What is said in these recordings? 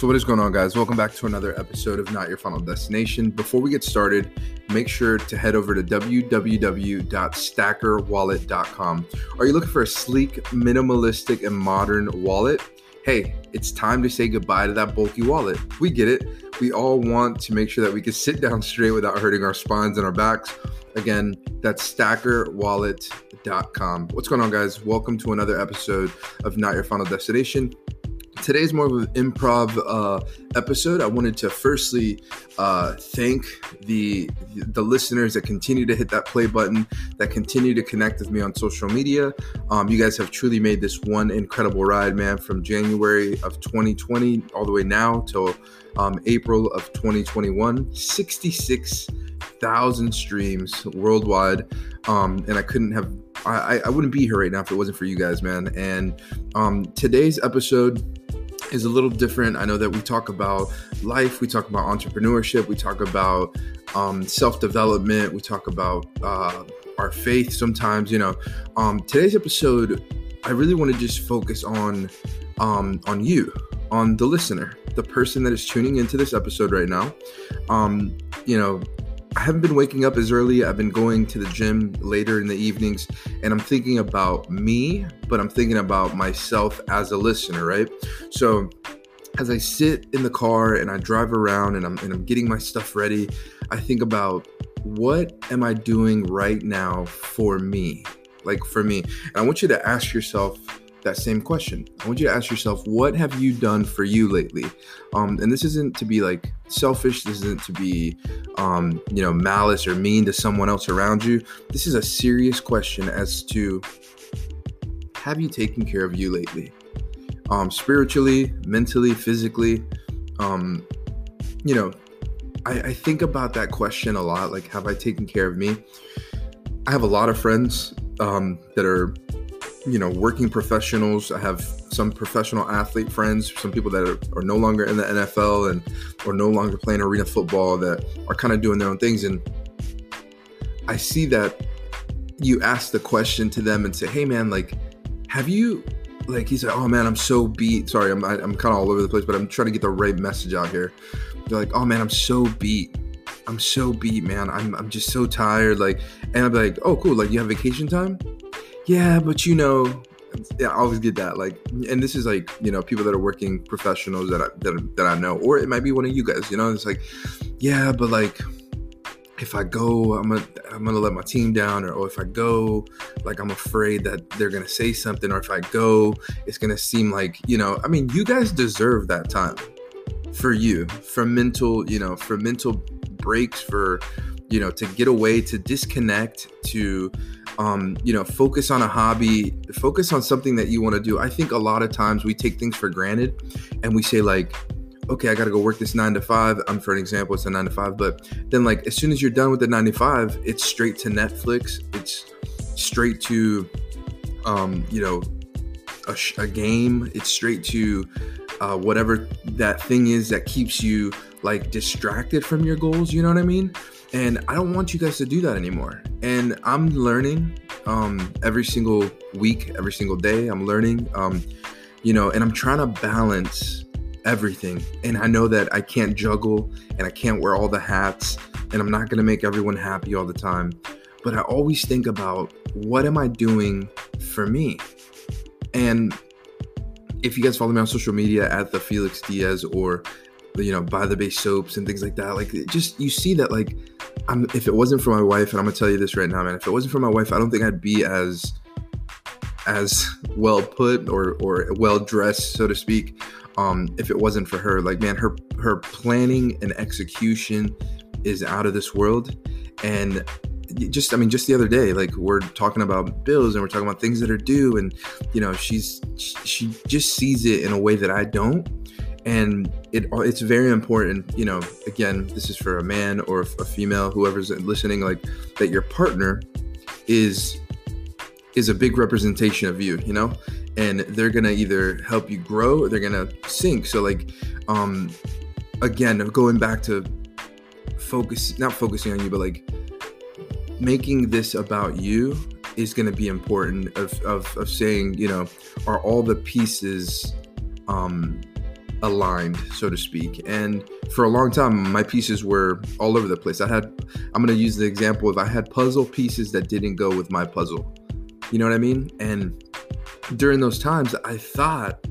So, what is going on, guys? Welcome back to another episode of Not Your Final Destination. Before we get started, make sure to head over to www.stackerwallet.com. Are you looking for a sleek, minimalistic, and modern wallet? Hey, it's time to say goodbye to that bulky wallet. We get it. We all want to make sure that we can sit down straight without hurting our spines and our backs. Again, that's stackerwallet.com. What's going on, guys? Welcome to another episode of Not Your Final Destination today's more of an improv uh, episode. I wanted to firstly uh, thank the the listeners that continue to hit that play button, that continue to connect with me on social media. Um, you guys have truly made this one incredible ride, man. From January of 2020 all the way now till um, April of 2021, 66 thousand streams worldwide, um, and I couldn't have. I, I wouldn't be here right now if it wasn't for you guys, man. And um, today's episode is a little different. I know that we talk about life, we talk about entrepreneurship, we talk about um, self development, we talk about uh, our faith sometimes. You know, um, today's episode, I really want to just focus on um, on you, on the listener, the person that is tuning into this episode right now. Um, you know, I haven't been waking up as early. I've been going to the gym later in the evenings, and I'm thinking about me, but I'm thinking about myself as a listener, right? So as I sit in the car and I drive around and I'm and I'm getting my stuff ready, I think about what am I doing right now for me? Like for me. And I want you to ask yourself that same question. I want you to ask yourself, what have you done for you lately? Um, and this isn't to be like selfish. This isn't to be, um, you know, malice or mean to someone else around you. This is a serious question as to have you taken care of you lately? Um, spiritually, mentally, physically. Um, you know, I, I think about that question a lot. Like, have I taken care of me? I have a lot of friends um, that are you know, working professionals. I have some professional athlete friends, some people that are, are no longer in the NFL and or no longer playing arena football that are kind of doing their own things. And I see that you ask the question to them and say, "Hey, man, like, have you?" Like he's like, "Oh man, I'm so beat." Sorry, I'm I, am i am kind of all over the place, but I'm trying to get the right message out here. They're like, "Oh man, I'm so beat." I'm so beat, man. I'm, I'm just so tired. Like, and I'm like, oh, cool. Like, you have vacation time? Yeah, but you know, yeah, I always get that. Like, and this is like, you know, people that are working professionals that I, that, that I know, or it might be one of you guys, you know, it's like, yeah, but like, if I go, I'm gonna I'm gonna let my team down, or, or if I go, like I'm afraid that they're gonna say something, or if I go, it's gonna seem like you know. I mean, you guys deserve that time for you, for mental, you know, for mental breaks, for you know, to get away, to disconnect, to um, you know, focus on a hobby, focus on something that you want to do. I think a lot of times we take things for granted and we say, like, okay, I got to go work this nine to five. I'm for an example, it's a nine to five, but then, like, as soon as you're done with the nine to five, it's straight to Netflix, it's straight to, um, you know, a, sh- a game, it's straight to uh, whatever that thing is that keeps you like distracted from your goals. You know what I mean? And I don't want you guys to do that anymore. And I'm learning um, every single week, every single day. I'm learning, um, you know, and I'm trying to balance everything. And I know that I can't juggle and I can't wear all the hats and I'm not going to make everyone happy all the time. But I always think about what am I doing for me? And if you guys follow me on social media at the Felix Diaz or you know by the base soaps and things like that like just you see that like I'm, if it wasn't for my wife, and I'm gonna tell you this right now, man, if it wasn't for my wife, I don't think I'd be as as well put or or well dressed, so to speak. Um, if it wasn't for her, like man, her her planning and execution is out of this world, and just I mean, just the other day, like we're talking about bills and we're talking about things that are due, and you know, she's she just sees it in a way that I don't, and it it's very important you know again this is for a man or a female whoever's listening like that your partner is is a big representation of you you know? And they're gonna either help you grow or they're gonna sink. So like um again going back to focus not focusing on you but like making this about you is going to be important of, of, of saying you know are all the pieces um aligned, so to speak. And for a long time, my pieces were all over the place. I had, I'm going to use the example of I had puzzle pieces that didn't go with my puzzle. You know what I mean? And during those times, I thought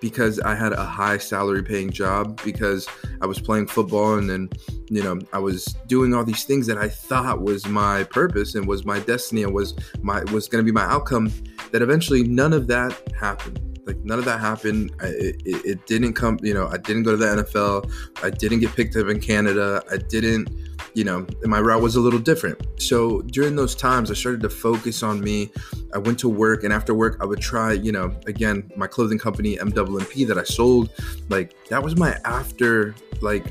because I had a high salary paying job, because I was playing football and then, you know, I was doing all these things that I thought was my purpose and was my destiny and was my was going to be my outcome that eventually none of that happened like none of that happened. I, it, it didn't come. You know, I didn't go to the NFL. I didn't get picked up in Canada. I didn't. You know, my route was a little different. So during those times, I started to focus on me. I went to work, and after work, I would try. You know, again, my clothing company MWMP that I sold. Like that was my after like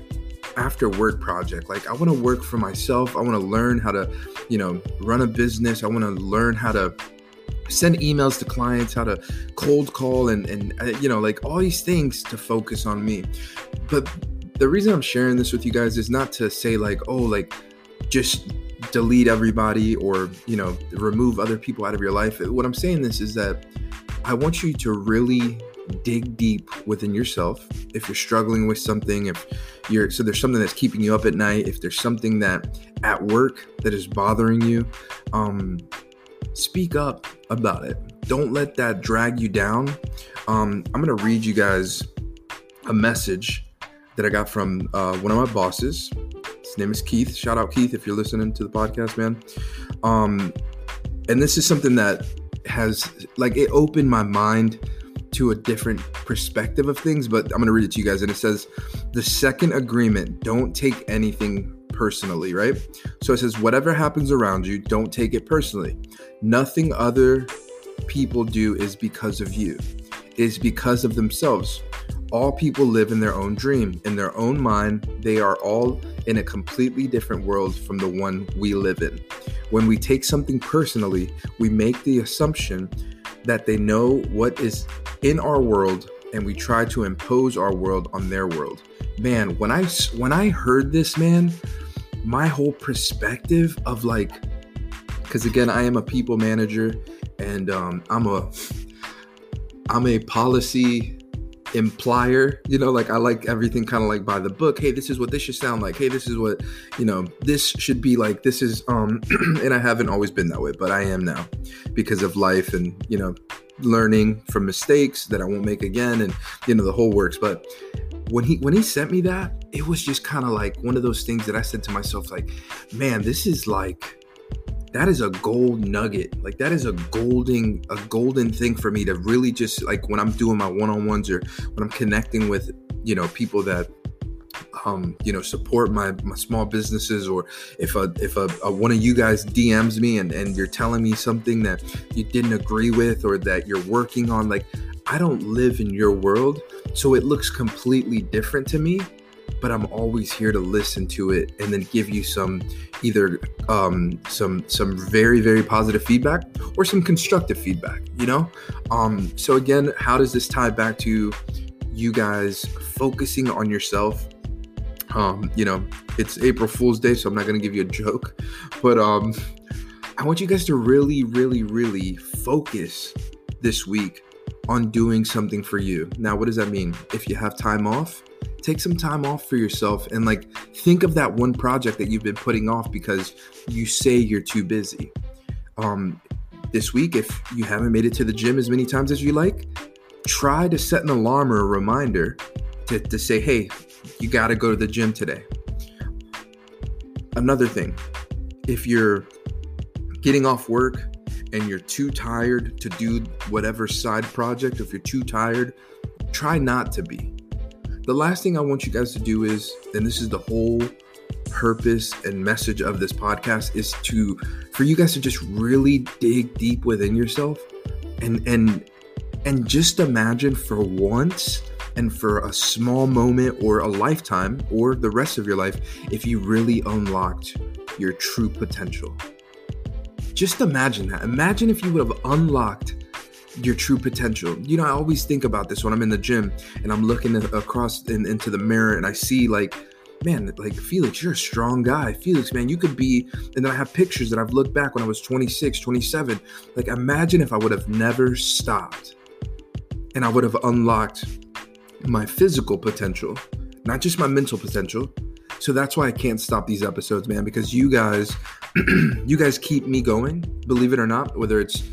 after work project. Like I want to work for myself. I want to learn how to, you know, run a business. I want to learn how to send emails to clients, how to cold call, and and uh, you know like all these things to focus on me. But the reason I'm sharing this with you guys is not to say like oh like just delete everybody or you know remove other people out of your life. What I'm saying this is that I want you to really dig deep within yourself if you're struggling with something if you're so there's something that's keeping you up at night if there's something that at work that is bothering you um speak up about it. Don't let that drag you down. Um, I'm going to read you guys a message that I got from uh, one of my bosses. His name is Keith. Shout out Keith if you're listening to the podcast, man. Um, and this is something that has like it opened my mind to a different perspective of things, but I'm going to read it to you guys. And it says, The second agreement don't take anything personally, right? So it says, Whatever happens around you, don't take it personally. Nothing other people do is because of you, it is because of themselves. All people live in their own dream, in their own mind. They are all in a completely different world from the one we live in. When we take something personally, we make the assumption that they know what is in our world and we try to impose our world on their world. Man, when I when I heard this, man, my whole perspective of like because again, I am a people manager and um, I'm a I'm a policy implier. You know, like I like everything kind of like by the book. Hey, this is what this should sound like. Hey, this is what you know. This should be like. This is um, and I haven't always been that way, but I am now because of life and you know learning from mistakes that I won't make again, and you know the whole works. But when he when he sent me that, it was just kind of like one of those things that I said to myself, like, man, this is like that is a gold nugget. Like that is a golden a golden thing for me to really just like when I'm doing my one-on-ones or when I'm connecting with, you know, people that um, you know, support my, my small businesses, or if a if a, a, one of you guys DMs me and and you're telling me something that you didn't agree with or that you're working on, like I don't live in your world, so it looks completely different to me but I'm always here to listen to it and then give you some either um, some some very very positive feedback or some constructive feedback. You know, um, so again, how does this tie back to you guys focusing on yourself? Um, you know, it's April Fool's Day, so I'm not gonna give you a joke, but um, I want you guys to really, really, really focus this week on doing something for you. Now, what does that mean? If you have time off, take some time off for yourself and like think of that one project that you've been putting off because you say you're too busy. Um, this week, if you haven't made it to the gym as many times as you like, try to set an alarm or a reminder to, to say, hey, you got to go to the gym today. Another thing, if you're getting off work and you're too tired to do whatever side project, if you're too tired, try not to be the last thing I want you guys to do is, and this is the whole purpose and message of this podcast is to for you guys to just really dig deep within yourself and and and just imagine for once and for a small moment or a lifetime or the rest of your life if you really unlocked your true potential. Just imagine that. Imagine if you would have unlocked your true potential. You know, I always think about this when I'm in the gym and I'm looking across in, into the mirror and I see like, man, like Felix, you're a strong guy. Felix, man, you could be. And then I have pictures that I've looked back when I was 26, 27. Like, imagine if I would have never stopped and I would have unlocked my physical potential, not just my mental potential. So that's why I can't stop these episodes, man, because you guys you guys keep me going, believe it or not, whether it's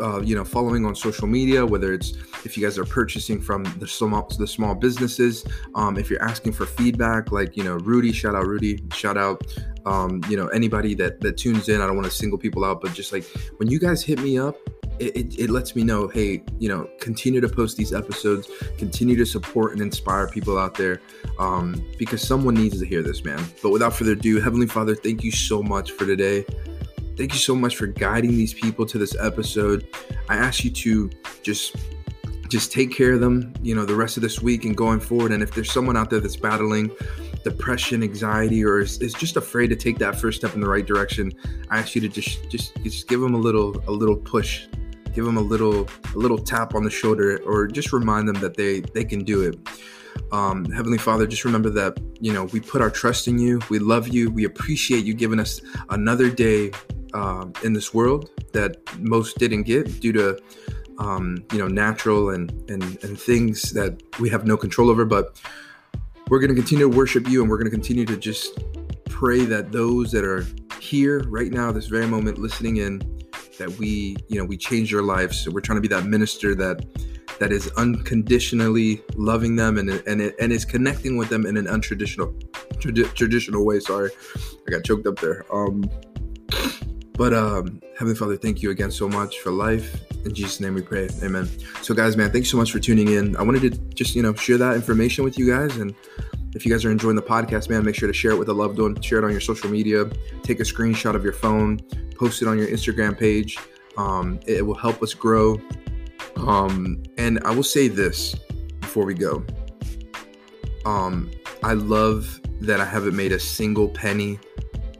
uh, you know following on social media whether it's if you guys are purchasing from the small the small businesses um, if you're asking for feedback like you know rudy shout out rudy shout out um, you know anybody that that tunes in i don't want to single people out but just like when you guys hit me up it, it, lets me know hey you know continue to post these episodes continue to support and inspire people out there um, because someone needs to hear this man. But without further ado heavenly father thank you so much for today. Thank you so much for guiding these people to this episode. I ask you to just just take care of them you know the rest of this week and going forward. And if there's someone out there that's battling depression, anxiety, or is, is, just afraid to take that first step in the right direction, I ask you to just just just give them a little a little push give them a little a little tap on the shoulder or just remind them that they they can do it. Um, heavenly father just remember that you know we put our trust in you. We love you. We appreciate you giving us another day uh, in this world that most didn't get due to um, you know natural and, and and things that we have no control over. But we're going to continue to worship you and we're going to continue to just pray that those that are here right now this very moment listening in that we you know we change their lives. So we're trying to be that minister that that is unconditionally loving them and and and is connecting with them in an untraditional tradi- traditional way. Sorry i got choked up there. Um but um heavenly father thank you again so much for life. In jesus name we pray. Amen. So guys man thanks so much for tuning in. I wanted to just you know share that information with you guys and if you guys are enjoying the podcast, man, make sure to share it with a loved one, share it on your social media, take a screenshot of your phone, post it on your Instagram page. Um, it will help us grow. Um, and I will say this before we go. Um, I love that I haven't made a single penny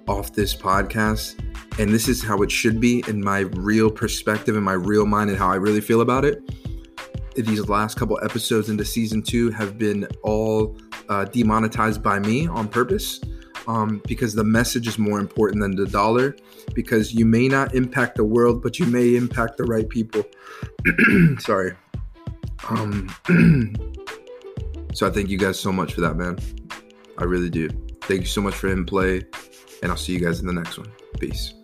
off this podcast. And this is how it should be in my real perspective, in my real mind, and how I really feel about it. These last couple episodes into season two have been all uh, demonetized by me on purpose um, because the message is more important than the dollar. Because you may not impact the world, but you may impact the right people. Sorry. Um, so I thank you guys so much for that, man. I really do. Thank you so much for him play, and I'll see you guys in the next one. Peace.